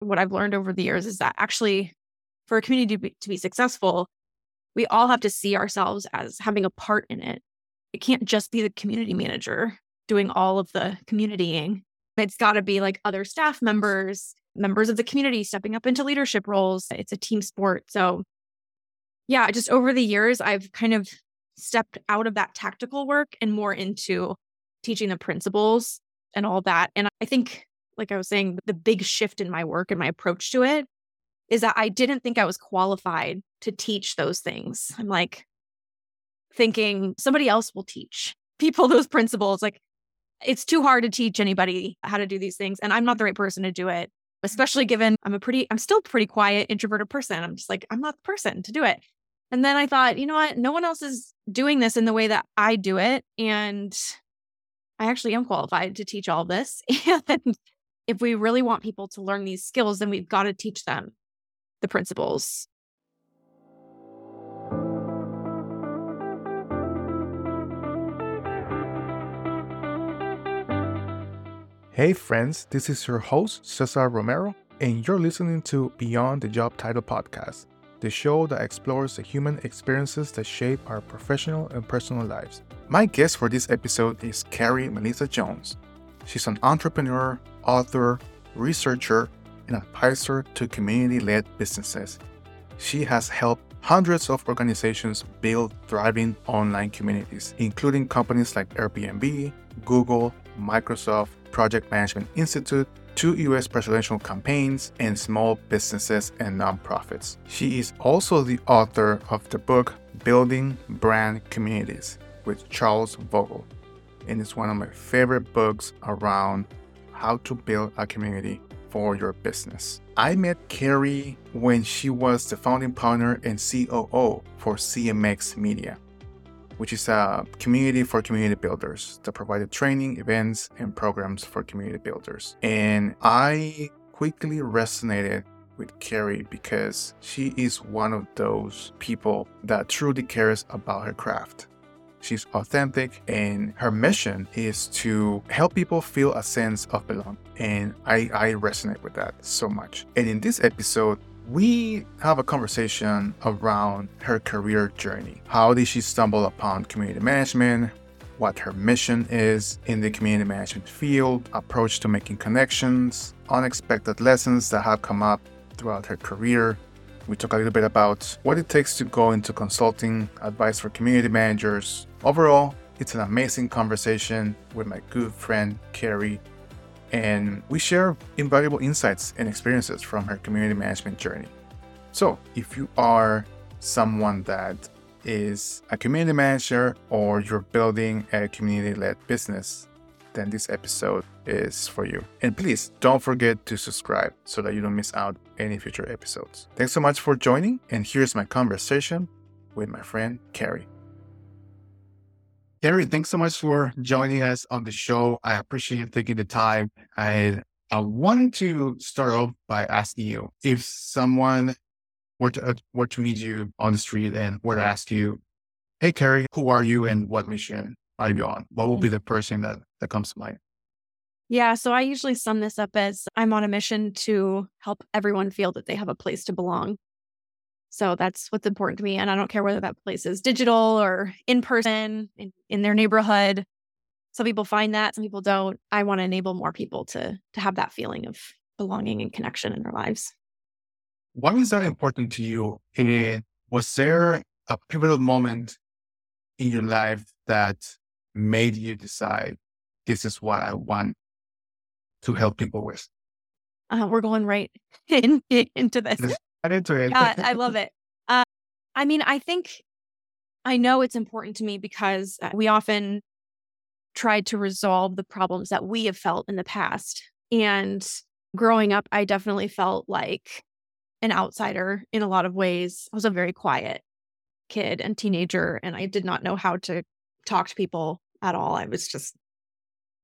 what I've learned over the years is that actually, for a community to be, to be successful, we all have to see ourselves as having a part in it. It can't just be the community manager doing all of the communitying. It's got to be like other staff members, members of the community stepping up into leadership roles. It's a team sport. So, yeah, just over the years, I've kind of stepped out of that tactical work and more into teaching the principles and all that. And I think, like I was saying, the big shift in my work and my approach to it is that I didn't think I was qualified to teach those things. I'm like thinking somebody else will teach people those principles. Like it's too hard to teach anybody how to do these things. And I'm not the right person to do it, especially given I'm a pretty, I'm still pretty quiet, introverted person. I'm just like, I'm not the person to do it. And then I thought, you know what? No one else is doing this in the way that I do it. And I actually am qualified to teach all this. And if we really want people to learn these skills, then we've got to teach them the principles. Hey, friends, this is your host, Cesar Romero, and you're listening to Beyond the Job Title podcast, the show that explores the human experiences that shape our professional and personal lives. My guest for this episode is Carrie Melissa Jones. She's an entrepreneur, author, researcher, and advisor to community led businesses. She has helped hundreds of organizations build thriving online communities, including companies like Airbnb, Google, Microsoft, Project Management Institute, two US presidential campaigns, and small businesses and nonprofits. She is also the author of the book Building Brand Communities with Charles Vogl, and it's one of my favorite books around how to build a community for your business. I met Carrie when she was the founding partner and COO for CMX Media, which is a community for community builders that provided training, events, and programs for community builders. And I quickly resonated with Carrie because she is one of those people that truly cares about her craft. She's authentic, and her mission is to help people feel a sense of belonging. And I, I resonate with that so much. And in this episode, we have a conversation around her career journey. How did she stumble upon community management? What her mission is in the community management field, approach to making connections, unexpected lessons that have come up throughout her career, we talk a little bit about what it takes to go into consulting, advice for community managers. Overall, it's an amazing conversation with my good friend Carrie, and we share invaluable insights and experiences from her community management journey. So, if you are someone that is a community manager or you're building a community led business, then this episode is for you. And please don't forget to subscribe so that you don't miss out any future episodes. Thanks so much for joining, and here's my conversation with my friend Carrie. Carrie, thanks so much for joining us on the show. I appreciate you taking the time. I I wanted to start off by asking you if someone were to, uh, were to meet you on the street and were to ask you, Hey, Carrie, who are you and what mission are you on? What will be the person that, that comes to mind? Yeah, so I usually sum this up as I'm on a mission to help everyone feel that they have a place to belong. So that's what's important to me. And I don't care whether that place is digital or in person, in, in their neighborhood. Some people find that, some people don't. I want to enable more people to to have that feeling of belonging and connection in their lives. Why is that important to you? And was there a pivotal moment in your life that made you decide this is what I want to help people with? Uh, we're going right in, into this. Right into it. yeah, I love it. Uh, I mean, I think I know it's important to me because uh, we often try to resolve the problems that we have felt in the past. And growing up, I definitely felt like an outsider in a lot of ways. I was a very quiet kid and teenager, and I did not know how to talk to people at all. I was just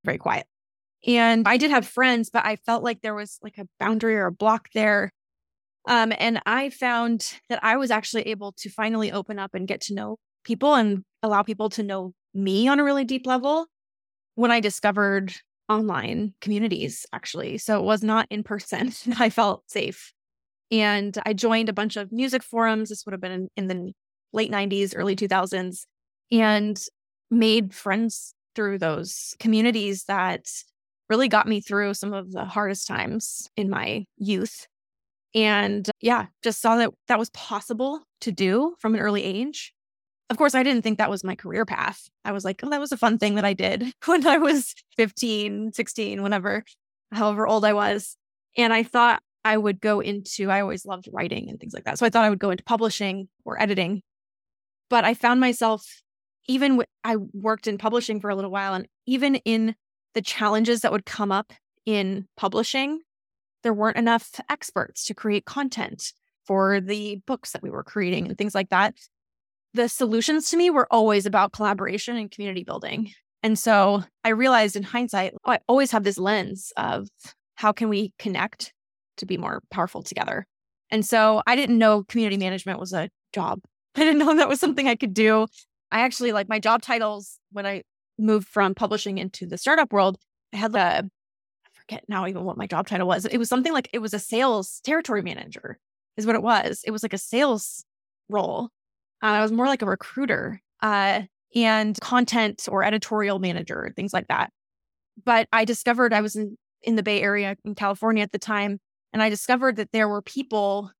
very quiet. And I did have friends, but I felt like there was like a boundary or a block there. Um, and I found that I was actually able to finally open up and get to know people and allow people to know me on a really deep level when I discovered online communities, actually. So it was not in person. I felt safe. And I joined a bunch of music forums. This would have been in, in the late 90s, early 2000s, and made friends through those communities that really got me through some of the hardest times in my youth. And yeah, just saw that that was possible to do from an early age. Of course, I didn't think that was my career path. I was like, oh, that was a fun thing that I did when I was 15, 16, whenever, however old I was. And I thought I would go into, I always loved writing and things like that. So I thought I would go into publishing or editing. But I found myself, even w- I worked in publishing for a little while, and even in the challenges that would come up in publishing, there weren't enough experts to create content for the books that we were creating and things like that. The solutions to me were always about collaboration and community building. And so I realized in hindsight, oh, I always have this lens of how can we connect to be more powerful together. And so I didn't know community management was a job. I didn't know that was something I could do. I actually like my job titles when I moved from publishing into the startup world. I had a forget now even what my job title was. It was something like it was a sales territory manager, is what it was. It was like a sales role. Uh, I was more like a recruiter uh, and content or editorial manager, things like that. But I discovered I was in, in the Bay Area in California at the time. And I discovered that there were people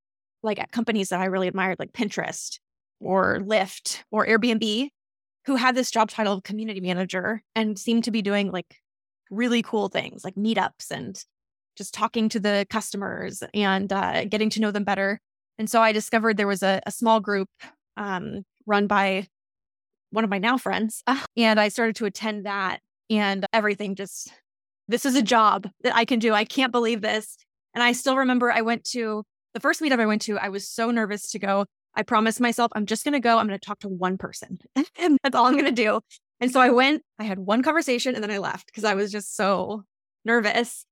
like at companies that I really admired, like Pinterest or Lyft or Airbnb, who had this job title of community manager and seemed to be doing like really cool things like meetups and just talking to the customers and uh, getting to know them better. And so I discovered there was a, a small group um, run by one of my now friends. and I started to attend that, and everything just, this is a job that I can do. I can't believe this. And I still remember I went to the first meetup I went to, I was so nervous to go. I promised myself, I'm just going to go. I'm going to talk to one person. and that's all I'm going to do. And so I went, I had one conversation and then I left because I was just so nervous.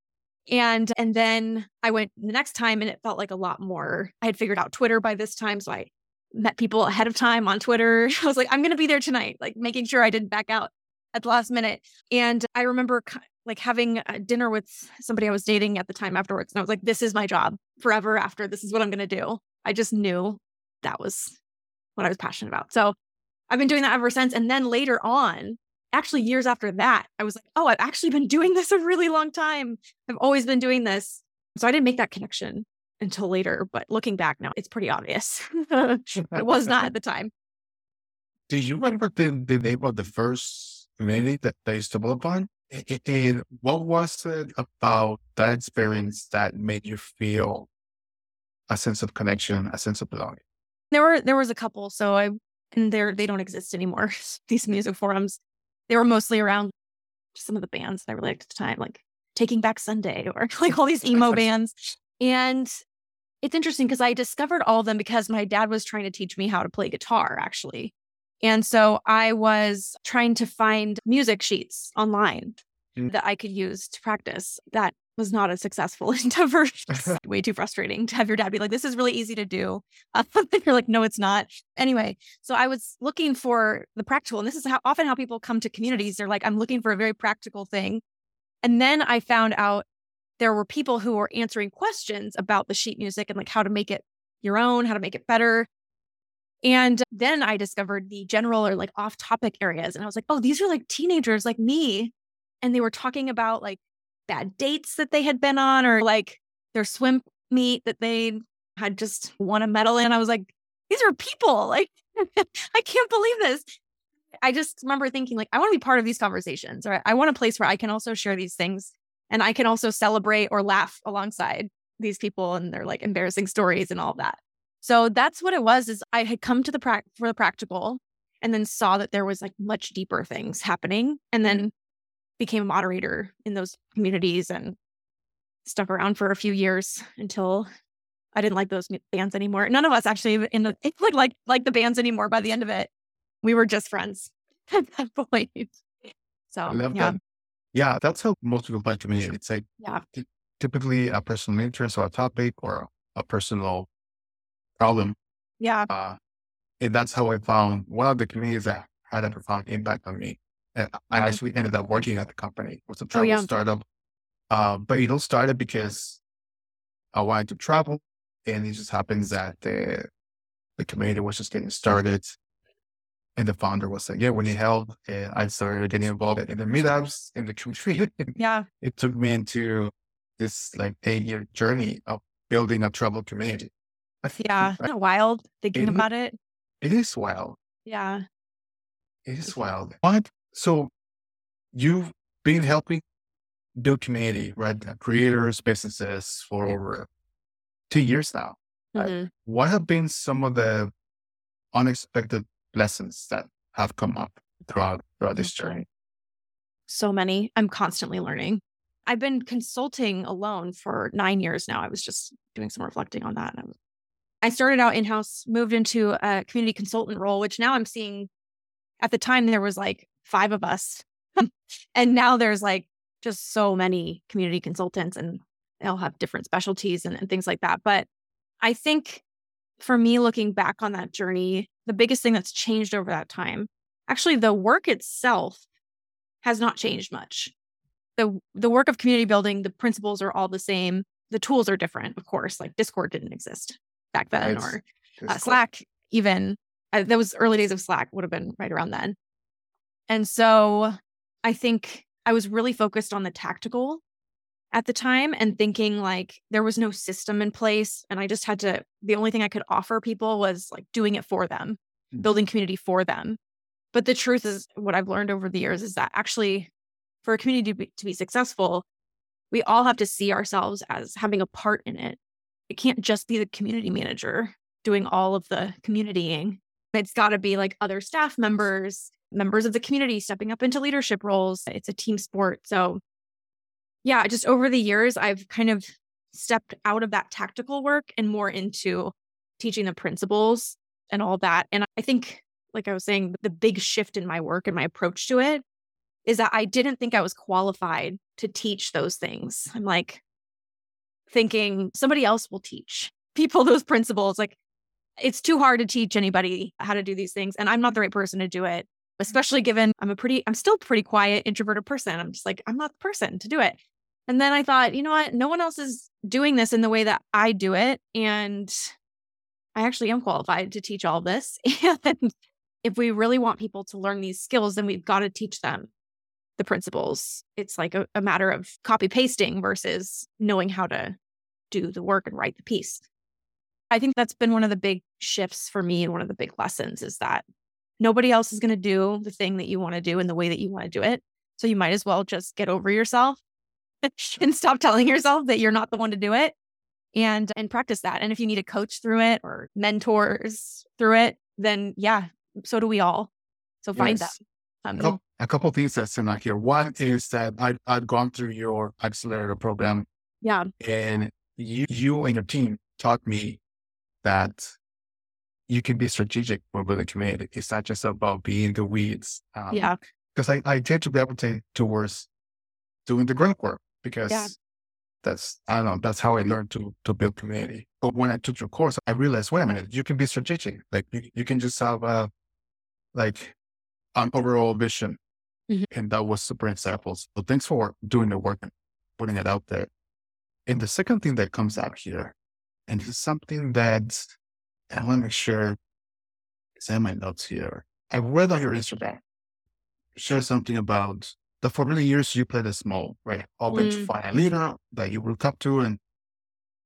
And and then I went the next time and it felt like a lot more. I had figured out Twitter by this time, so I met people ahead of time on Twitter. I was like, I'm going to be there tonight, like making sure I didn't back out at the last minute. And I remember like having a dinner with somebody I was dating at the time afterwards. And I was like, this is my job forever after. This is what I'm going to do. I just knew that was what I was passionate about. So I've been doing that ever since. And then later on, actually years after that, I was like, oh, I've actually been doing this a really long time. I've always been doing this. So I didn't make that connection until later, but looking back now, it's pretty obvious. it was not at the time. Do you remember the, the name of the first community that they stumbled upon? And what was it about that experience that made you feel a sense of connection, a sense of belonging? There were there was a couple. So I and they're they don't exist anymore. These music forums, they were mostly around some of the bands that I really liked at the time, like Taking Back Sunday or like all these emo bands. And it's interesting because I discovered all of them because my dad was trying to teach me how to play guitar, actually. And so I was trying to find music sheets online mm. that I could use to practice. That was not a successful endeavor. way too frustrating to have your dad be like, this is really easy to do. Uh, you're like, no, it's not. Anyway, so I was looking for the practical. And this is how often how people come to communities. They're like, I'm looking for a very practical thing. And then I found out there were people who were answering questions about the sheet music and like how to make it your own, how to make it better. And then I discovered the general or like off topic areas. And I was like, oh, these are like teenagers like me. And they were talking about like bad dates that they had been on or like their swim meet that they had just won a medal in. I was like, these are people. Like, I can't believe this. I just remember thinking, like, I want to be part of these conversations, or I want a place where I can also share these things and I can also celebrate or laugh alongside these people and their like embarrassing stories and all that. So that's what it was is I had come to the pra- for the practical and then saw that there was like much deeper things happening and then became a moderator in those communities and stuck around for a few years until I didn't like those bands anymore. None of us actually in the like like like the bands anymore by the end of it. We were just friends at that point. So yeah. that. Yeah, that's how most people find community. It's like yeah. T- typically a personal interest or a topic or a personal problem. Yeah. Uh, and that's how I found one of the communities that had a profound impact on me And I actually ended up working at the company. It was a Oh, travel yeah. startup. Uh, but it all started because I wanted to travel. And it just happens that the, the community was just getting started. And the founder was like, yeah, we need help. And I started getting involved in the meetups in the community. Yeah. it took me into this like eight year journey of building a travel community. Yeah. Isn't it wild thinking It- about it? It is wild. Yeah. It is wild. What? So you've been helping build community, right? Creators, businesses for over two years now. Mhm. What have been some of the unexpected lessons that have come up throughout throughout this journey? So many. I'm constantly learning. I've been consulting alone for nine years now. I was just doing some reflecting on that. And I, was, I started out in house, moved into a community consultant role, which now I'm seeing at the time there was like five of us. and now there's like just so many community consultants and they'll have different specialties and, and things like that. But I think for me, looking back on that journey, the biggest thing that's changed over that time, actually, the work itself has not changed much. The the work of community building, the principles are all the same. The tools are different, of course. Like Discord didn't exist back then, Right. or uh, Slack even. Uh, that was early days of Slack would have been right around then. And so I think I was really focused on the tactical at the time and thinking like there was no system in place and I just had to the only thing I could offer people was like doing it for them, Mm. building community for them. But the truth is what I've learned over the years is that actually for a community to be, to be successful, we all have to see ourselves as having a part in it. It can't just be the community manager doing all of the communitying. It's got to be like other staff members, members of the community stepping up into leadership roles. It's a team sport. So, yeah, just over the years, I've kind of stepped out of that tactical work and more into teaching the principles and all that. And I think, like I was saying, the big shift in my work and my approach to it is that I didn't think I was qualified to teach those things. I'm like thinking somebody else will teach people those principles. Like it's too hard to teach anybody how to do these things. And I'm not the right person to do it, especially given I'm a pretty, I'm still pretty quiet, introverted person. I'm just like, I'm not the person to do it. And then I thought, you know what? No one else is doing this in the way that I do it. And I actually am qualified to teach all this. And if we really want people to learn these skills, then we've got to teach them the principles. It's like a, a matter of copy pasting versus knowing how to do the work and write the piece. I think that's been one of the big shifts for me and one of the big lessons is that nobody else is going to do the thing that you want to do in the way that you want to do it. So you might as well just get over yourself and stop telling yourself that you're not the one to do it and and practice that. And if you need a coach through it or mentors through it, then yeah, so do we all. So find Yes. them. Um, A couple, a couple things that stand out here. One is that I, I've gone through your accelerator program yeah. and you, you and your team taught me that you can be strategic with the community. It's not just about being the weeds. Um, Yeah. Because I, I tend to gravitate towards doing the grunt work because that's, I don't know, that's how I learned to, to build community. But when I took your course, I realized, wait a minute, you can be strategic. Like you, you can just have a, like an overall vision. Mhm. And that was super insightful. So thanks for doing the work and putting it out there. And the second thing that comes out here, and is something that I want to make sure it's in my notes here. I read on your Instagram, share something about the for many years you played a small, right? To Mm. find a leader that you look up to and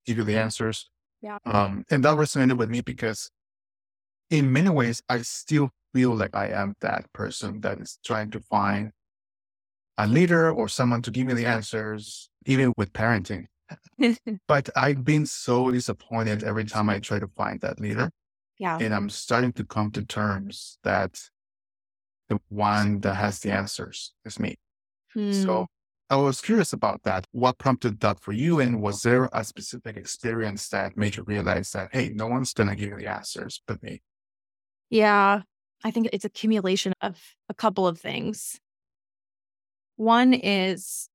give you the answers. Yeah. Um, and that resonated with me because in many ways, I still feel like I am that person that is trying to find a leader or someone to give me the answers, even with parenting. But I've been so disappointed every time I try to find that leader. yeah. And I'm starting to come to terms that the one that has the answers is me. Hmm. So I was curious about that. What prompted that for you? And was there a specific experience that made you realize that, hey, no one's going to give you the answers but me? Yeah, I think it's accumulation of a couple of things. One is,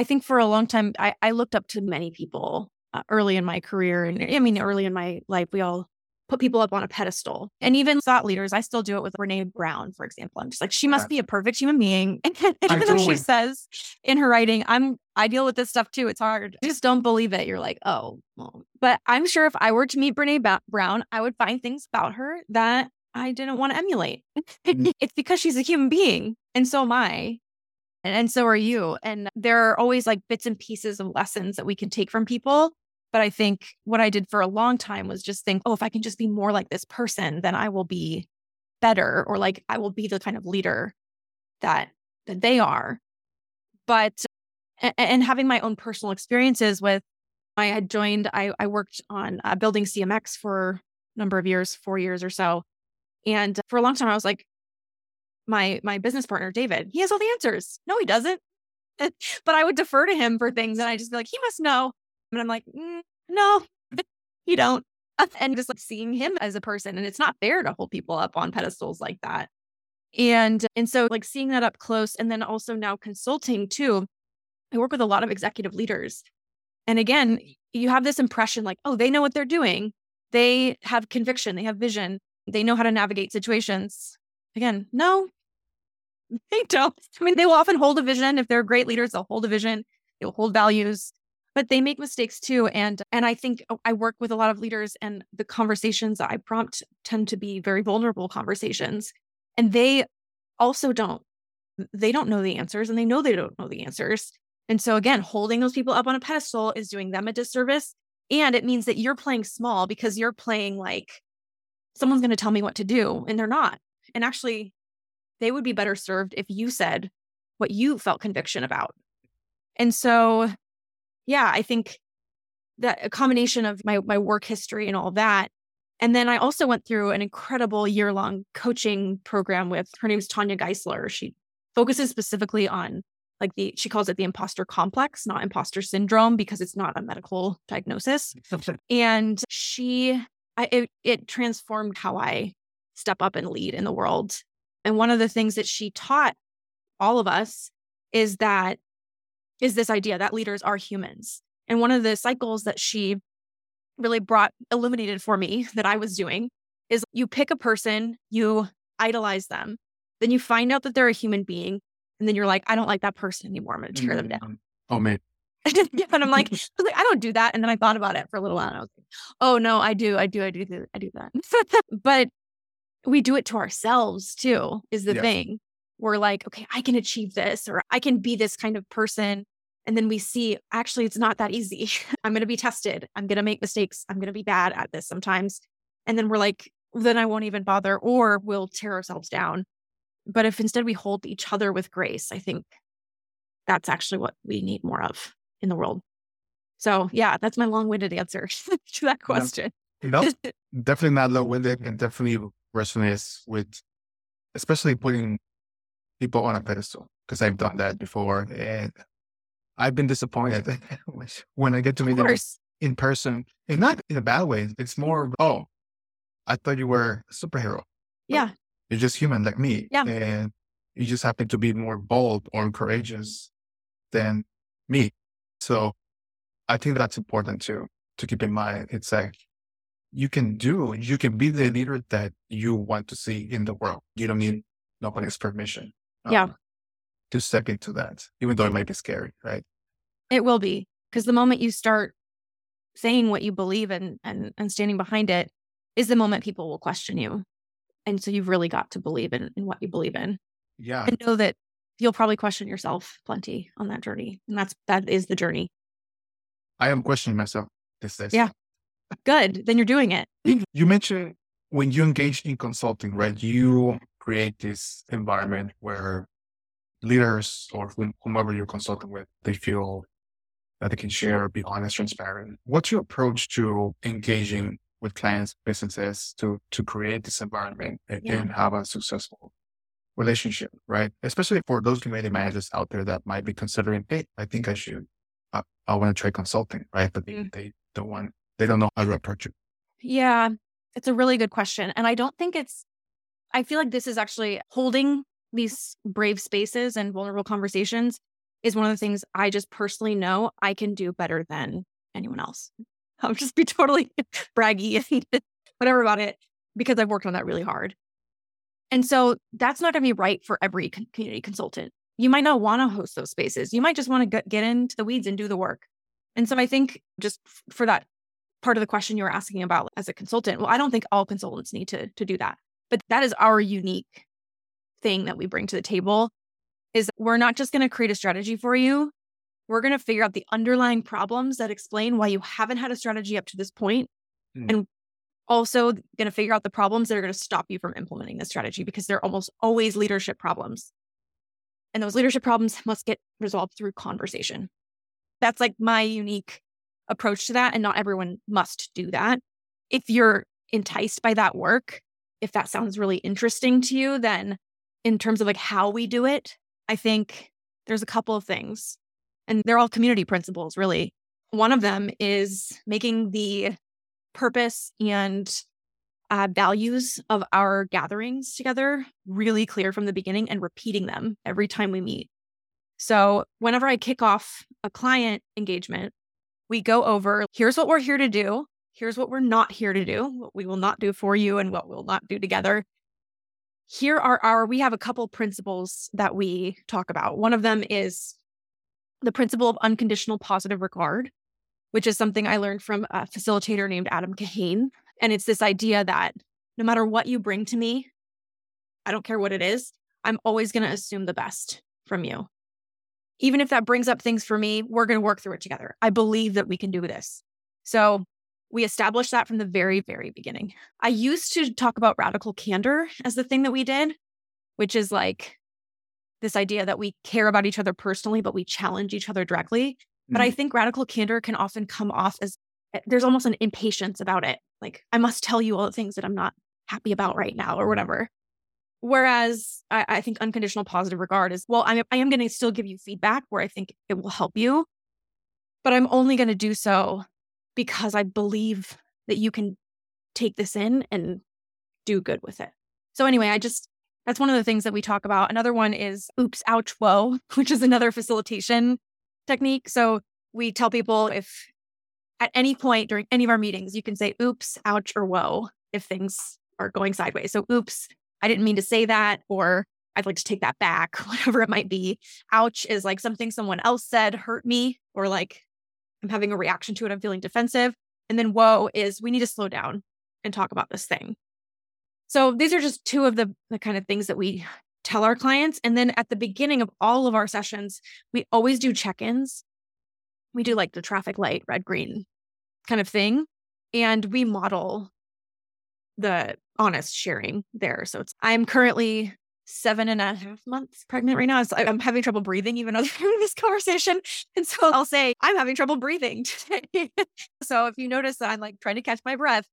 I think for a long time, I, I looked up to many people uh, early in my career. And I mean, early in my life, we all put people up on a pedestal. And even thought leaders, I still do it with Brene Brown, for example. I'm just like, she must be a perfect human being. And even though she says in her writing, I'm I deal with this stuff too. It's hard. I just don't believe it. You're like, oh, well. But I'm sure if I were to meet Brene ba- Brown, I would find things about her that I didn't want to emulate. Mm. it's because she's a human being. And so am I. And, and so are you. And there are always like bits and pieces of lessons that we can take from people but I think what I did for a long time was just think, oh, if I can just be more like this person, then I will be better or like I will be the kind of leader that that they are. But and having my own personal experiences with I had joined I I worked on uh, building CMX for a number of years, 4 years or so. And for a long time I was like my my business partner David, he has all the answers. No, he doesn't. but I would defer to him for things and I just be like, he must know. And I'm like, mm, no, you don't. And just like seeing him as a person. And it's not fair to hold people up on pedestals like that. And and so like seeing that up close and then also now consulting too. I work with a lot of executive leaders. And again, you have this impression like, oh, they know what they're doing. They have conviction, they have vision, they know how to navigate situations. Again, no, they don't. I mean, they will often hold a vision. If they're great leaders, they'll hold a vision, they'll hold values but they make mistakes too. And and i think oh, i work with a lot of leaders and the conversations i prompt tend to be very vulnerable conversations. And they also don't they don't know the answers and they know they don't know the answers. And so again holding those people up on a pedestal is doing them a disservice. And it means that you're playing small because you're playing like someone's going to tell me what to do and they're not. And actually they would be better served if you said what you felt conviction about and so yeah, I think that a combination of my my work history and all that. And then I also went through an incredible year long coaching program with her name is Tanya Geisler. She focuses specifically on like the she calls it the imposter complex, not imposter syndrome because it's not a medical diagnosis. and she I, it, it transformed how I step up and lead in the world. And one of the things that she taught all of us is that is this idea that leaders are humans. And one of the cycles that she really brought illuminated for me that I was doing is you pick a person, you idolize them, then you find out that they're a human being, and then you're like, I don't like that person anymore. I'm going to tear them down. Mm-hmm. Oh man. yeah, and I'm like, I, like, I don't do that. And then I thought about it for a little while, and I was like, Oh no, I do, I do, I do, I do that. but we do it to ourselves too. Is the thing. We're like, okay, I can achieve this, or I can be this kind of person. And then we see, actually, it's not that easy. I'm going to be tested. I'm going to make mistakes. I'm going to be bad at this sometimes. And then we're like, then I won't even bother, or we'll tear ourselves down. But if instead we hold each other with grace, I think that's actually what we need more of in the world. So, yeah, that's my long winded answer to that question. No, no definitely not long winded and definitely resonates with, especially putting people on a pedestal because I've done that before. And I've been disappointed when I get to meet them in person, and not in a bad way. It's more, oh, I thought you were a superhero. Yeah. You're just human like me. Yeah. And you just happen to be more bold or courageous than me. So I think that's important too, to keep in mind. It's like you can do, you can be the leader that you want to see in the world. You don't need nobody's permission. Um, yeah to step into that, even though it might be scary, right? It will be because the moment you start saying what you believe and, and, and standing behind it is the moment people will question you. And so you've really got to believe in, in what you believe in. Yeah. And know that you'll probably question yourself plenty on that journey. And that's that is the journey. I am questioning myself these days. Yeah. Good. Then you're doing it. You mentioned when you engage in consulting, right? You create this environment where leaders or whomever you're consulting with, they feel that they can share, be honest, transparent. What's your approach to engaging with clients, businesses to to create this environment and, yeah. have a successful relationship, right? Especially for those community managers out there that might be considering, hey, I think I should, I, I want to try consulting, right? But mm. they, they don't want, they don't know how to approach it. Yeah, it's a really good question. And I don't think it's, I feel like this is actually holding these brave spaces and vulnerable conversations is one of the things I just personally know I can do better than anyone else. I'll just be totally braggy. And whatever about it, because I've worked on that really hard. And so that's not going to be right for every community consultant. You might not want to host those spaces. You might just want to get into the weeds and do the work. And so I think just for that part of the question you were asking about as a consultant, well, I don't think all consultants need to, to do that. But that is our unique thing that we bring to the table is we're not just going to create a strategy for you. We're going to figure out the underlying problems that explain why you haven't had a strategy up to this point. Mm. And also going to figure out the problems that are going to stop you from implementing the strategy because they're almost always leadership problems. And those leadership problems must get resolved through conversation. That's like my unique approach to that. And not everyone must do that. If you're enticed by that work, if that sounds really interesting to you, then in terms of like how we do it, I think there's a couple of things, and they're all community principles, really. One of them is making the purpose and uh, values of our gatherings together really clear from the beginning and repeating them every time we meet. So, whenever I kick off a client engagement, we go over here's what we're here to do, here's what we're not here to do, what we will not do for you, and what we'll not do together. Here are our, we have a couple principles that we talk about. One of them is the principle of unconditional positive regard, which is something I learned from a facilitator named Adam Kahane. And it's this idea that no matter what you bring to me, I don't care what it is, I'm always going to assume the best from you even if that brings up things for me, we're going to work through it together. I believe that we can do this. So we established that from the very, very beginning. I used to talk about radical candor as the thing that we did, which is like this idea that we care about each other personally, but we challenge each other directly. Mm-hmm. But I mm-hmm. think radical candor can often come off as eh, there's almost an impatience about it. Like, I must tell you all the things that I'm not happy about right now or whatever. Whereas I, I, think unconditional positive regard is, well, I'm, I am going to still give you feedback where I think it will help you, but I'm only going to do so because I believe that you can take this in and do good with it. So, anyway, I just, that's one of the things that we talk about. Another one is oops, ouch, whoa, which is another facilitation technique. So, we tell people if at any point during any of our meetings, you can say oops, ouch, or whoa if things are going sideways. So, oops, I didn't mean to say that, or I'd like to take that back, whatever it might be. Ouch is like something someone else said hurt me, or like I'm having a reaction to it. I'm feeling defensive. And then whoa is we need to slow down and talk about this thing. So these are just two of the, the kind of things that we tell our clients. And then at the beginning of all of our sessions, we always do check ins. We do like the traffic light, red, green kind of thing. And we model the honest sharing there. So it's, I'm currently seven and a half months pregnant right now. So I'm having trouble breathing even though having this conversation. And so I'll say, I'm having trouble breathing today. so if you notice that I'm like trying to catch my breath,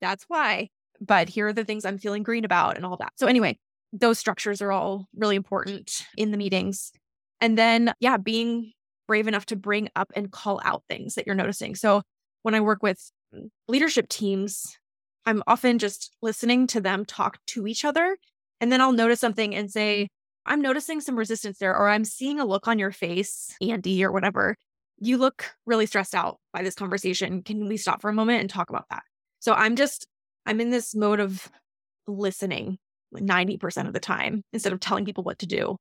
that's why. But here are the things I'm feeling green about and all that. So anyway, those structures are all really important in the meetings. And then, yeah, being brave enough to bring up and call out things that you're noticing. So when I work with leadership teams, I'm often just listening to them talk to each other. And then I'll notice something and say, I'm noticing some resistance there, or I'm seeing a look on your face, Andy, or whatever. You look really stressed out by this conversation. Can we stop for a moment and talk about that? So I'm just, I'm in this mode of listening 90% of the time instead of telling people what to do,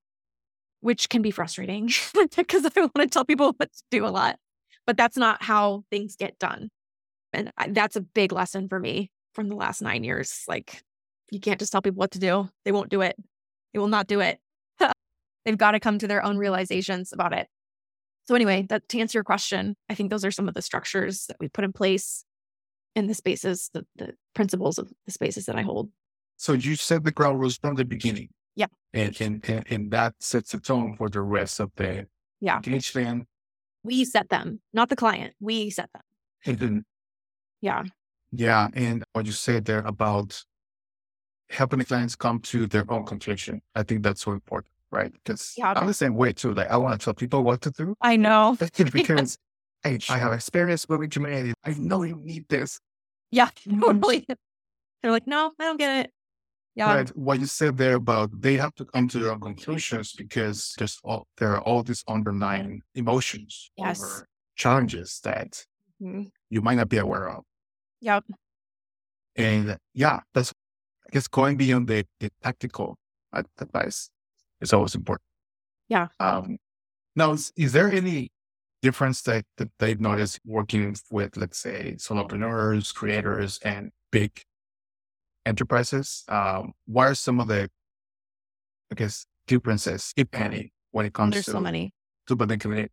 which can be frustrating because I want to tell people what to do a lot. But that's not how things get done. And uh, that's a big lesson for me from the last nine years. Like, you can't just tell people what to do. They won't do it. They will not do it. They've got to come to their own realizations about it. So, anyway, that to answer your question, I think those are some of the structures that we put in place in the spaces, the, the principles of the spaces that I hold. So you set the ground rules from the beginning. Yeah. And, and, and, that sets the tone for the rest of the yeah. engagement. We set them, not the client. We set them. And then, yeah. Yeah. And what you said there about helping the clients come to their own conclusion, I think that's so important, right? Because yeah, I'm the same way too. Like I want to tell people what to do. I know. because hey, I have experience moving to humanity. I know you need this. Yeah, totally. They're like, no, I don't get it. Yeah. But what you said there about they have to come to their own conclusions because there's all there are all these underlying emotions yes. or challenges that mm-hmm. you might not be aware of. Yep. And yeah, that's, I guess, going beyond the, the tactical advice is always important. Yeah. Um, now, is, is there any difference that, that they've noticed working with, let's say, solopreneurs, creators, and big enterprises? Um, what are some of the, I guess, differences, if any, when it comes There's to so many. to building community?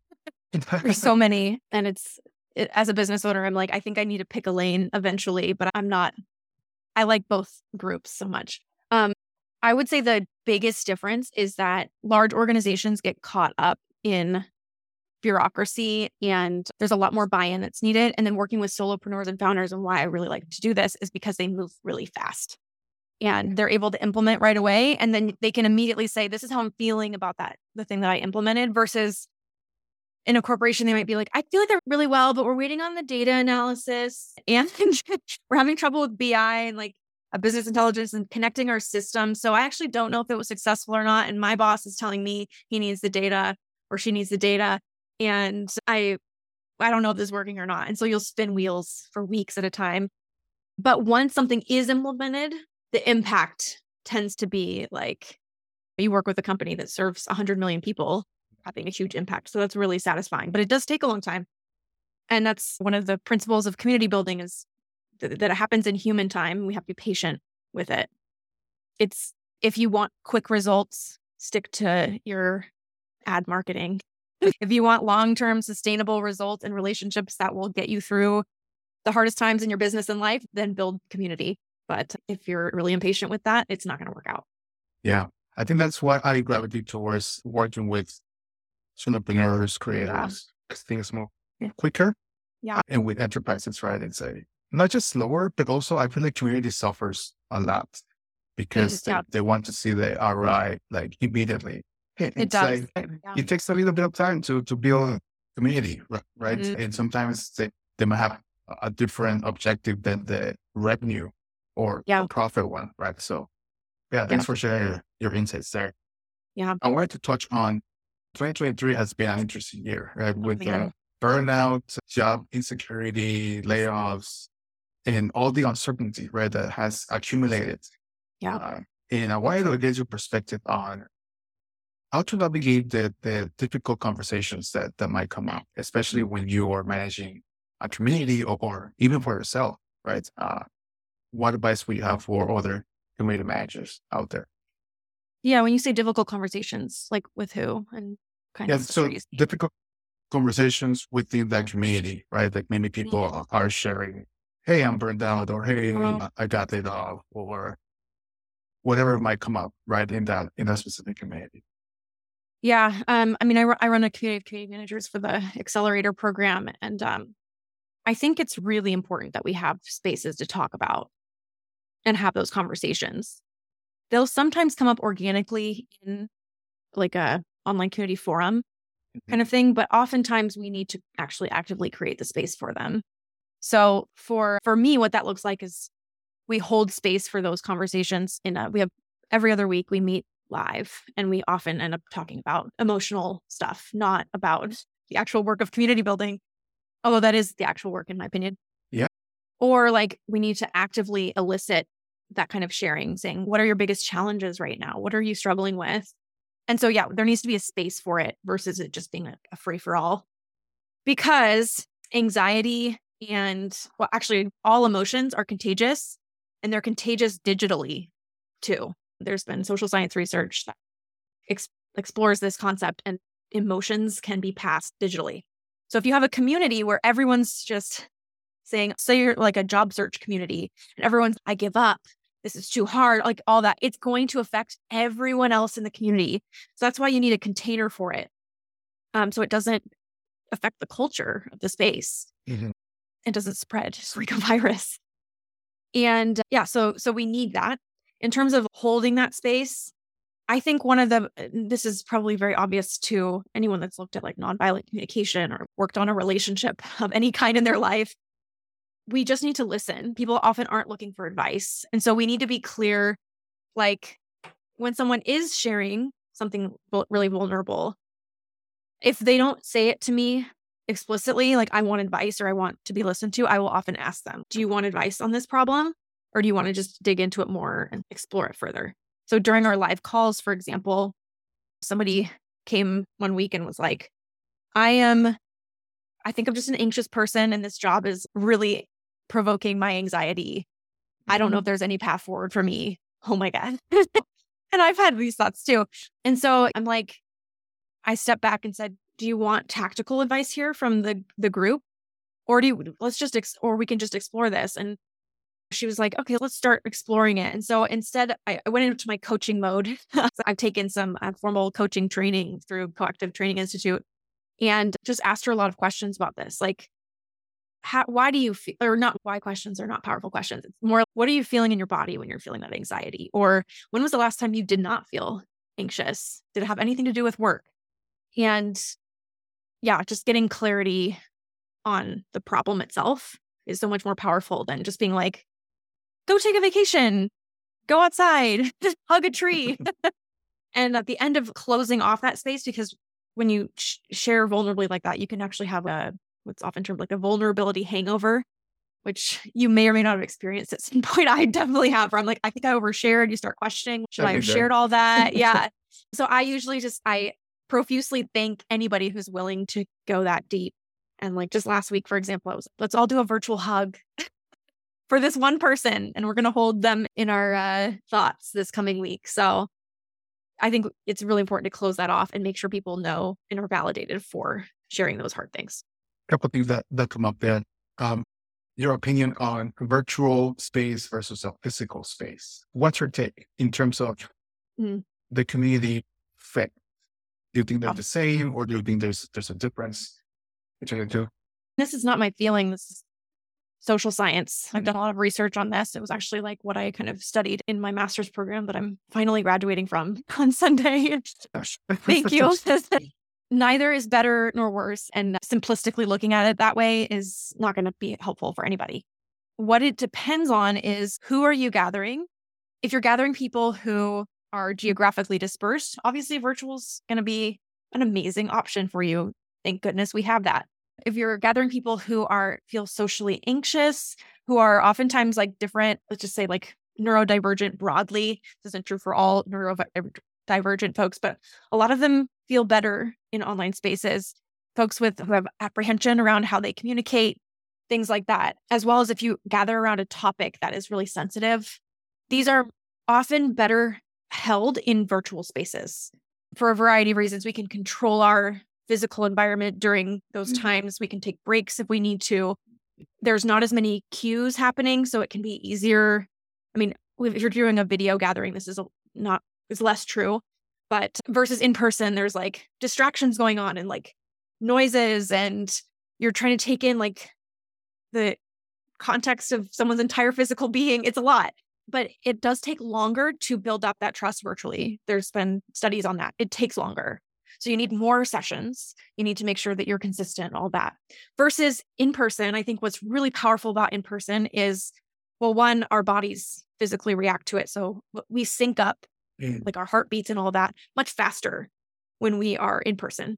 There's so many. And it's, it, as a business owner, I'm like, I think I need to pick a lane eventually, but I'm not, I like both groups so much. Um, I would say the biggest difference is that large organizations get caught up in bureaucracy and there's a lot more buy-in that's needed and then working with solopreneurs and founders and why I really like to do this is because they move really fast and they're able to implement right away and then they can immediately say this is how I'm feeling about that the thing that I implemented versus in a corporation they might be like I feel like they're really well but we're waiting on the data analysis and we're having trouble with BI and like a business intelligence and connecting our systems so I actually don't know if it was successful or not and my boss is telling me he needs the data or she needs the data and I I don't know if this is working or not. And so you'll spin wheels for weeks at a time. But once something is implemented, the impact tends to be like you work with a company that serves 100 million people having a huge impact. So that's really satisfying, but it does take a long time. And that's one of the principles of community building is th- that it happens in human time. We have to be patient with it. It's if you want quick results, stick to your ad marketing if you want long term sustainable results and relationships that will get you through the hardest times in your business and life, then build community. But if you're really impatient with that, it's not going to work out. Yeah. I think that's why I gravitate towards working with entrepreneurs, creators, because things move Yeah. quicker. Yeah. And with enterprises, right? It's a not just slower, but also I feel like community suffers a lot because they, yeah. they want to see the ROI like immediately. It It's does. like, Yeah. it takes a little bit of time to to build community, ri- right? Mhm. And sometimes they, they might have a- different objective than the revenue or Yeah. profit one, right? So, yeah, thanks for sharing your, your insights there. Yeah. I wanted to touch on 2023 has been an interesting year, right? With uh, burnout, job insecurity, layoffs, and all the uncertainty, right, that has accumulated. Yeah. Uh, and I wanted to get your perspective on how to navigate the, the difficult conversations that, that might come up, especially when you are managing a community or, or even for yourself, right? Uh, what advice would you have for other community managers out there? Yeah. When you say difficult conversations, like with who and kind Yeah, of so difficult conversations within that community, right? Like many people Mm-hmm. are- sharing, "Hey, I'm burned out," or "Hey, Mhm. I got laid off," or whatever might come up, right? In that in that specific community. Yeah. Um, I mean, I, I run a community of community managers for the accelerator program. And um, I think it's really important that we have spaces to talk about and have those conversations. They'll sometimes come up organically in like a online community forum mm-hmm. kind of thing, but oftentimes we need to actually actively create the space for them. So for for me, what that looks like is we hold space for those conversations in a we have every other week we meet live and we often end up talking about emotional stuff, not about the actual work of community building. Although that is the actual work in my opinion. Yeah. Or like we need to actively elicit that kind of sharing, saying, what are your biggest challenges right now? What are you struggling with? And so, yeah, there needs to be a space for it versus it just being a, a free for all. Because anxiety and, well, actually, all emotions are contagious and they're contagious digitally too. There's been social science research that ex- explores this concept, and emotions can be passed digitally. So, if you have a community where everyone's just saying, say you're like a job search community, and everyone's, I give up, this is too hard, like all that, it's going to affect everyone else in the community. So that's why you need a container for it. Um, so it doesn't affect the culture of the space. Mhm. It doesn't spread just like a virus. And yeah, so so we need that. In terms of holding that space, I think one of the this is probably very obvious to anyone that's looked at like nonviolent communication or worked on a relationship of any kind in their life. We just need to listen. People often aren't looking for advice. And so we need to be clear like when someone is sharing something really vulnerable, if they don't say it to me explicitly, like I want advice or I want to be listened to, I will often ask them, Do you want advice on this problem? Or do you want to just dig into it more and explore it further? So during our live calls, for example, somebody came one week and was like, I am, I think I'm just an anxious person and this job is really provoking my anxiety. I don't know if mm-hmm. there's any path forward for me. Oh my God. and I've had these thoughts too. And so I'm like, I stepped back and said, Do you want tactical advice here from the the group? Or do you let's just ex- or we can just explore this. And she was like, okay, let's start exploring it. And so instead, I, I went into my coaching mode. I've taken some uh, formal coaching training through Coactive Training Institute and just asked her a lot of questions about this. Like, how, why do you feel, or not why questions are not powerful questions. It's more, what are you feeling in your body when you're feeling that anxiety? Or when was the last time you did not feel anxious? Did it have anything to do with work? And yeah, just getting clarity on the problem itself is so much more powerful than just being like, go take a vacation, go outside, hug a tree. and at the end of closing off that space, because when you sh- share vulnerably like that, you can actually have a what's often termed like a vulnerability hangover, which you may or may not have experienced at some point. I definitely have, where I'm like, I think I overshared. You start questioning, should I, I have shared all that? yeah. So I usually just, I profusely thank anybody who's willing to go that deep. And like just last week, for example, I was, let's all do a virtual hug for this one person, and we're going to hold them in our uh, thoughts this coming week. So I think it's really important to close that off and make sure people know and are validated for sharing those hard things couple of things that, that come up there. Um, your opinion on virtual space versus a physical space. What's your take in terms of mm. the community fit? Do you think they're the same or do you think there's there's a difference between the two? This is not my feeling. This is social science. I've done a lot of research on this. It was actually like what I kind of studied in my master's program that I'm finally graduating from on Sunday. Thank you. neither is better nor worse. And simplistically looking at it that way is not going to be helpful for anybody. What it depends on is who are you gathering? If you're gathering people who are geographically dispersed, obviously virtual is going to be an amazing option for you. Thank goodness we have that. If you're gathering people who are feel socially anxious, who are oftentimes like different, let's just say like neurodivergent broadly. This isn't true for all neurodivergent folks, but a lot of them feel better in online spaces, folks with who have apprehension around how they communicate, things like that, as well as if you gather around a topic that is really sensitive. These are often better held in virtual spaces for a variety of reasons. We can control our physical environment during those mm-hmm. times. We can take breaks if we need to. There's not as many cues happening, so it can be easier. I mean, if you're doing a video gathering, this is a, not is less true. But versus in person, there's like distractions going on and like noises, and you're trying to take in like the context of someone's entire physical being. It's a lot, but it does take longer to build up that trust virtually. There's been studies on that. It takes longer. So you need more sessions. You need to make sure that you're consistent, all that. Versus in person, I think what's really powerful about in person is well, one, our bodies physically react to it. So we sync up mm. like our heartbeats and all that, much faster when we are in person.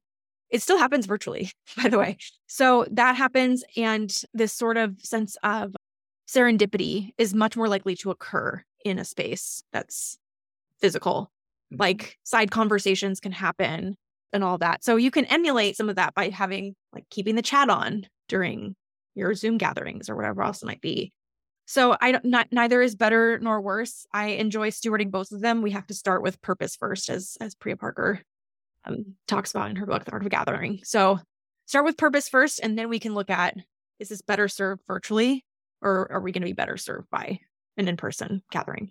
It still happens virtually, by the way. So that happens. And this sort of sense of serendipity is much more likely to occur in a space that's physical. Mm-hmm. Like side conversations can happen and all that. So you can emulate some of that by having like keeping the chat on during your Zoom gatherings or whatever else it might be. So I don't not neither is better nor worse. I enjoy stewarding both of them. We have to start with purpose first, as as Priya Parker um, talks about in her book, The Art of Gathering. So start with purpose first, and then we can look at is this better served virtually, or are we going to be better served by an in person gathering?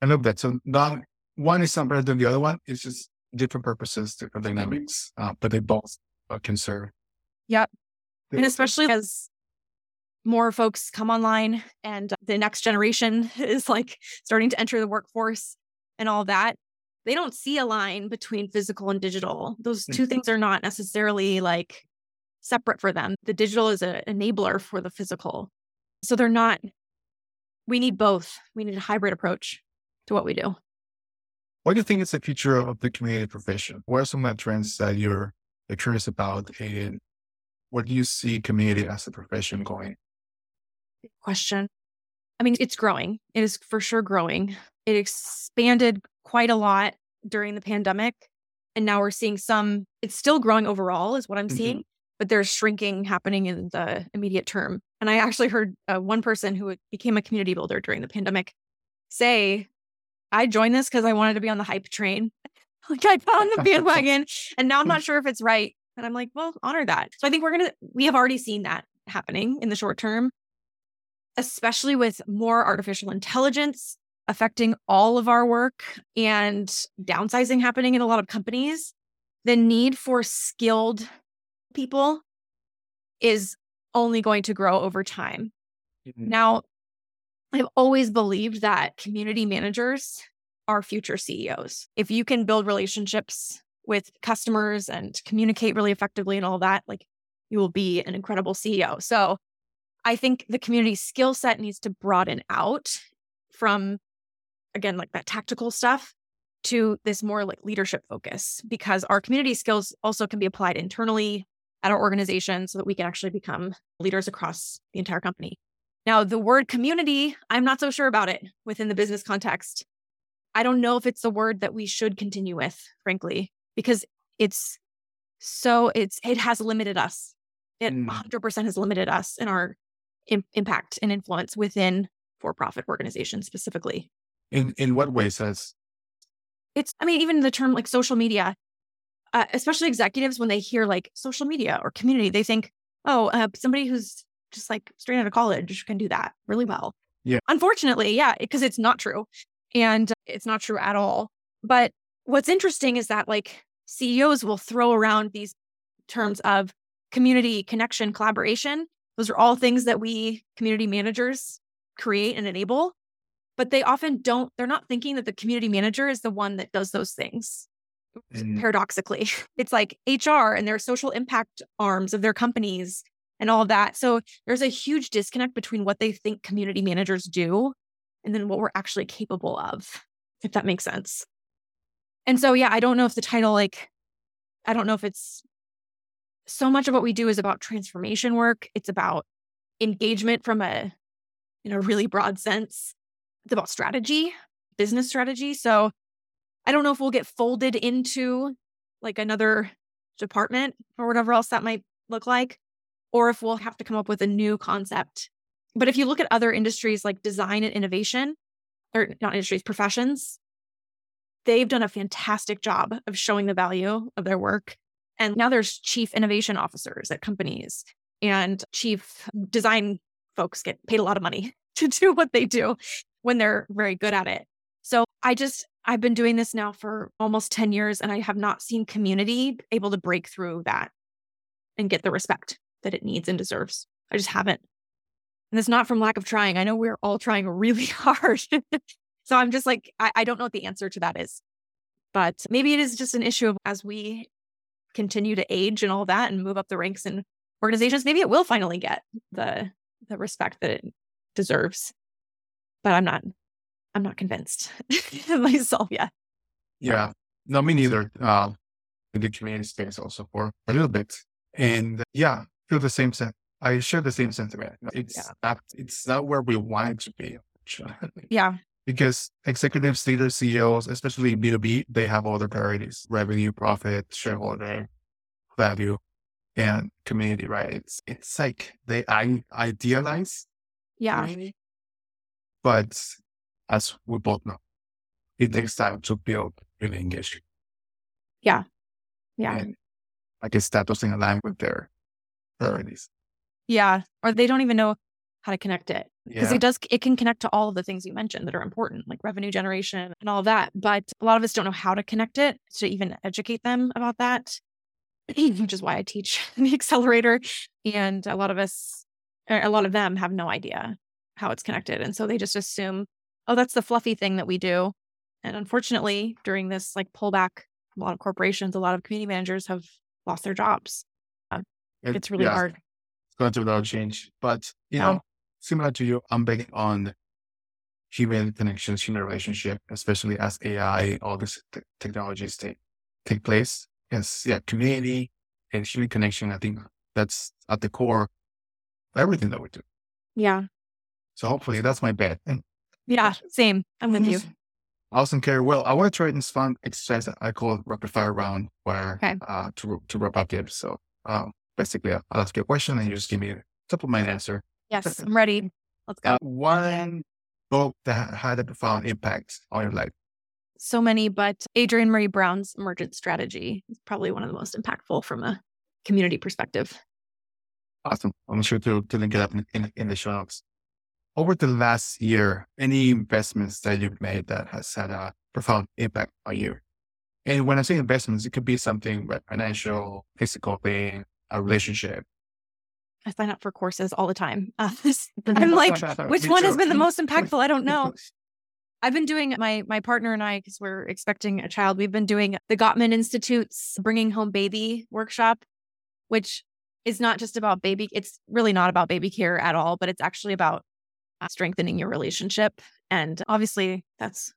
I love that. So not one is not better than the other one. It's just different purposes, different dynamics, uh, but they both uh, can serve. Yep. And especially as more folks come online and the next generation is like starting to enter the workforce and all that they don't see a line between physical and digital. Those two mm-hmm. things are not necessarily like separate for them. The digital is an enabler for the physical. So they're not we need both. We need a hybrid approach to what we do. What do you think is the future of the community profession? What are some of the trends that you're curious about and what do you see community as a profession going question. I mean, it's growing. It is for sure growing. It expanded quite a lot during the pandemic. And now we're seeing some, it's still growing overall, is what I'm mm-hmm. seeing, but there's shrinking happening in the immediate term. And I actually heard uh, one person who became a community builder during the pandemic say, I joined this because I wanted to be on the hype train. like I found the bandwagon and now I'm not sure if it's right. And I'm like, well, honor that. So I think we're going to, we have already seen that happening in the short term, especially with more artificial intelligence affecting all of our work and downsizing happening in a lot of companies. The need for skilled people is only going to grow over time. Mm-hmm. Now, I've always believed that community managers are future CEOs. If you can build relationships with customers and communicate really effectively and all that, like you will be an incredible CEO. So I think the community skill set needs to broaden out from, again, like that tactical stuff to this more like leadership focus because our community skills also can be applied internally at our organization so that we can actually become leaders across the entire company. Now, the word community, I'm not so sure about it within the business context. I don't know if it's the word that we should continue with, frankly, because it's so it's it has limited us. It mm. 100% has limited us in our Im- impact and influence within for-profit organizations specifically. In in what ways has it's I mean even the term like social media, uh, especially executives when they hear like social media or community, they think, oh, uh, somebody who's just like straight out of college can do that really well. Yeah. Unfortunately, yeah, because it's not true. And it's not true at all. But what's interesting is that like CEOs will throw around these terms of community connection, collaboration. Those are all things that we community managers create and enable. But they often don't, they're not thinking that the community manager is the one that does those things. Paradoxically, it's like HR and their social impact arms of their companies and all that. So there's a huge disconnect between what they think community managers do and then what we're actually capable of, if that makes sense. And so, yeah, I don't know if the title, like, I don't know if it's so much of what we do is about transformation work. It's about engagement from a, in a really broad sense. It's about strategy, business strategy. So I don't know if we'll get folded into like another department or whatever else that might look like or if we'll have to come up with a new concept. But if you look at other industries like design and innovation, or not industries, professions, they've done a fantastic job of showing the value of their work. And now there's chief innovation officers at companies and chief design folks get paid a lot of money to do what they do when they're very good at it. So I just, I've been doing this now for almost 10 years and I have not seen community able to break through that and get the respect that it needs and deserves. I just haven't. And it's not from lack of trying. I know we're all trying really hard. so I'm just like, I, I don't know what the answer to that is. But maybe it is just an issue of as we continue to age and all that and move up the ranks in organizations, maybe it will finally get the the respect that it deserves. But I'm not I'm not convinced myself yet. Yeah. No, me neither. Uh, in the community space also for a little bit. And yeah, feel the same sense. I share the same sentiment. It's yeah. not it's not where we want it to be. Yeah. Because executives, leaders, CEOs, especially B2B, they have all the priorities, revenue, profit, shareholder value, and community, right? It's it's like they I idealize yeah. Community, but as we both know, it takes time to build really engagement. Yeah. Yeah. And I guess that doesn't align with their priorities. Yeah. Or they don't even know how to connect it. Because yeah. it does, it can connect to all of the things you mentioned that are important, like revenue generation and all of that. But a lot of us don't know how to connect it to even educate them about that, which is why I teach the accelerator. And a lot of us, er, a lot of them have no idea how it's connected. And so they just assume, oh, that's the fluffy thing that we do. And unfortunately, during this like pullback, a lot of corporations, a lot of community managers have lost their jobs. Uh, it, it's really yeah, hard. It's going through a lot of change. But, you know, similar to you, I'm betting on human connections, human relationship, especially as AI, all these t- technologies take, take place. Yes, yeah, community and human connection. I think that's at the core of everything that we do. Yeah. So hopefully that's my bet. Yeah, same. I'm with you. Awesome, Carrie. Well, I want to try this fun exercise that I call rapid fire round where Okay. uh, to to wrap up the episode. Um, basically, I'll ask you a question and you just give me a simple mind answer. Yes, I'm ready. Let's go. Uh, one book that had a profound impact on your life. so many, but Adrienne Maree Brown's Emergent Strategy is probably one of the most impactful from a community perspective. Awesome. I'm sure to, to link it up in, in, in the show notes. Over the last year, any investments that you've made that has had a profound impact on you? And when I say investments, it could be something like financial, physical thing, a relationship. I sign up for courses all the time. Uh, I'm like, which one has been the most impactful? I don't know. I've been doing my my partner and I because we're expecting a child. We've been doing the Gottman Institute's Bringing Home Baby workshop, which is not just about baby. It's really not about baby care at all, but it's actually about uh, strengthening your relationship. And obviously, that's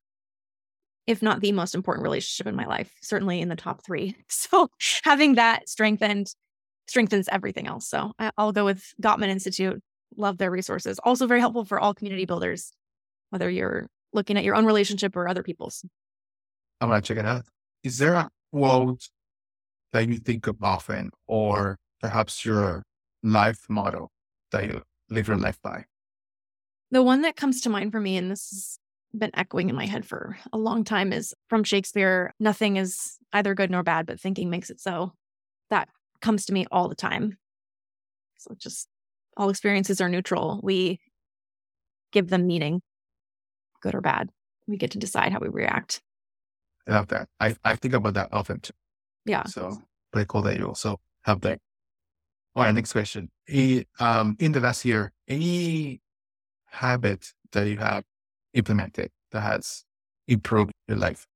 if not the most important relationship in my life, certainly in the top three. So having that strengthened strengthens everything else. So I'll go with Gottman Institute. Love their resources. Also very helpful for all community builders, whether you're looking at your own relationship or other people's. I'm going to check it out. Is there a quote that you think of often or perhaps your life motto that you live your life by? The one that comes to mind for me, and this has been echoing in my head for a long time, is from Shakespeare Nothing is either good nor bad, but thinking makes it so. Comes to me all the time. So just all experiences are neutral. We give them meaning, good or bad. We get to decide how we react. I love that. I, I think about that often too. Yeah. So pretty cool that you also have that. All right, next question. Eh, um, in the last year, any habit that you have implemented that has improved your life?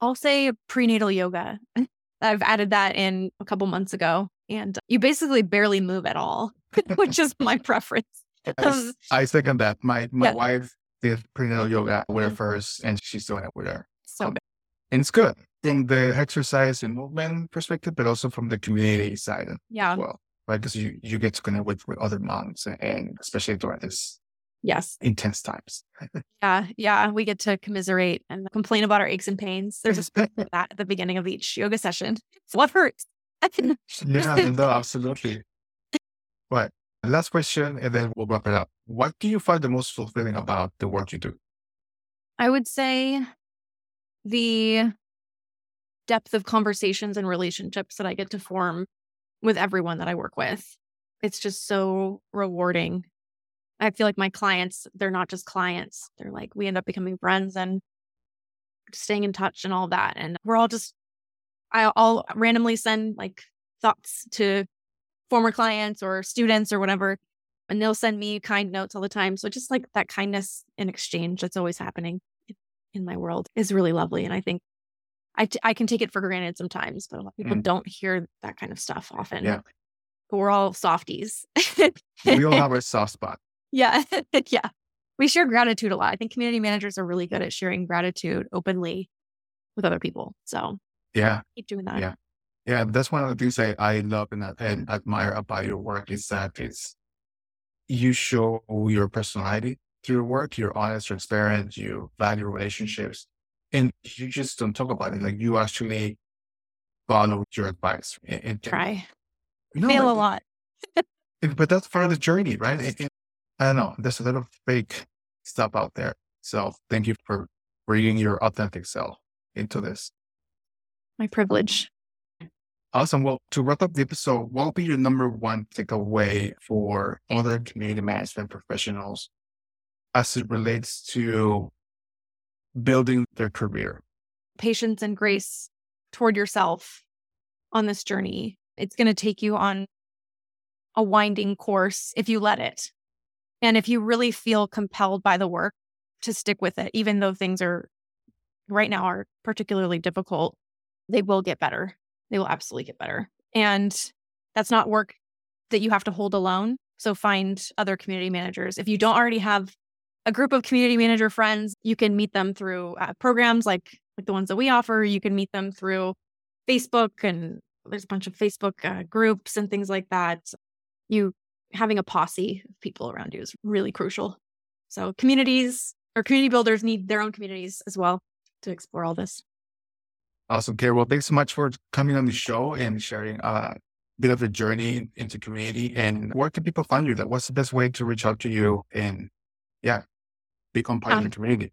I'll say prenatal yoga. I've added that in a couple months ago, and you basically barely move at all, which is my preference. Um, I second that. My my Yeah. wife did prenatal yoga with her first, and she's doing it with her. So And it's good from the exercise and movement perspective, but also from the community side yeah, as well, right? Because you, you get to connect with, with other moms, and especially during this yes, intense times. yeah, yeah. We get to commiserate and complain about our aches and pains. There's a script for that at the beginning of each yoga session. What hurts. yeah, no, absolutely. Right. Last question, and then we'll wrap it up. What do you find the most fulfilling about the work you do? I would say the depth of conversations and relationships that I get to form with everyone that I work with. It's just so rewarding. I feel like my clients, they're not just clients. They're like, we end up becoming friends and staying in touch and all that. And we're all just, I- I'll randomly send like thoughts to former clients or students or whatever, and they'll send me kind notes all the time. So just like that kindness in exchange that's always happening in my world is really lovely. And I think I, t- I can take it for granted sometimes, but a lot of people Mm. don't hear that kind of stuff often. Yeah. But we're all softies. We all have a soft spot. Yeah. yeah. We share gratitude a lot. I think community managers are really good at sharing gratitude openly with other people. So Yeah. keep doing that. Yeah. Yeah. That's one of the things I, I love and, and admire about your work is that it's, you show your personality through your work. You're honest, transparent, you value relationships, and you just don't talk about it. Like you actually follow your advice. And, and- Try. you know, Fail a lot. but that's part of the journey, right? It- Uh, I don't know. There's a lot of fake stuff out there. So thank you for bringing your authentic self into this. My privilege. Awesome. Well, to wrap up the episode, what will be your number one takeaway for other community management professionals as it relates to building their career? Patience and grace toward yourself on this journey. It's going to take you on a winding course if you let it. And if you really feel compelled by the work to stick with it, even though things are right now are particularly difficult, they will get better. They will absolutely get better. And that's not work that you have to hold alone. So find other community managers. If you don't already have a group of community manager friends, you can meet them through uh, programs like like the ones that we offer. You can meet them through Facebook, and there's a bunch of Facebook uh, groups and things like that. You having a posse of people around you is really crucial. So communities or community builders need their own communities as well to explore all this. Awesome, Carrie. Well, thanks so much for coming on the show and sharing a bit of a journey into community. And where can people find you? That what's the best way to reach out to you and yeah, become part um, of the community?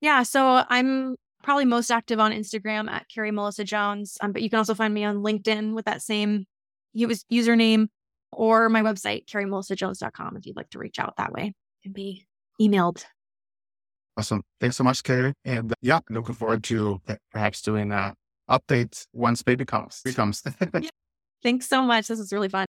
Yeah, so I'm probably most active on Instagram at Carrie Melissa Jones, um, but you can also find me on LinkedIn with that same username or my website, carriemelissajones.com, if you'd like to reach out that way and be emailed. Awesome. Thanks so much, Carrie. And uh, yeah, looking forward to perhaps doing uh, updates once baby comes. Becomes. yeah. Thanks so much. This was really fun.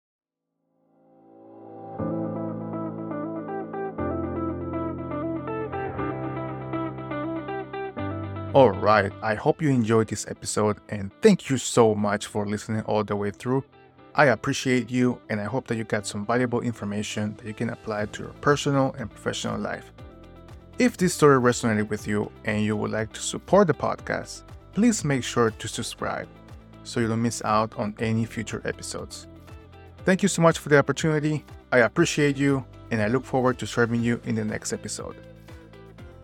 All right. I hope you enjoyed this episode and thank you so much for listening all the way through. I appreciate you and I hope that you got some valuable information that you can apply to your personal and professional life. If this story resonated with you and you would like to support the podcast, please make sure to subscribe so you don't miss out on any future episodes. Thank you so much for the opportunity. I appreciate you and I look forward to serving you in the next episode.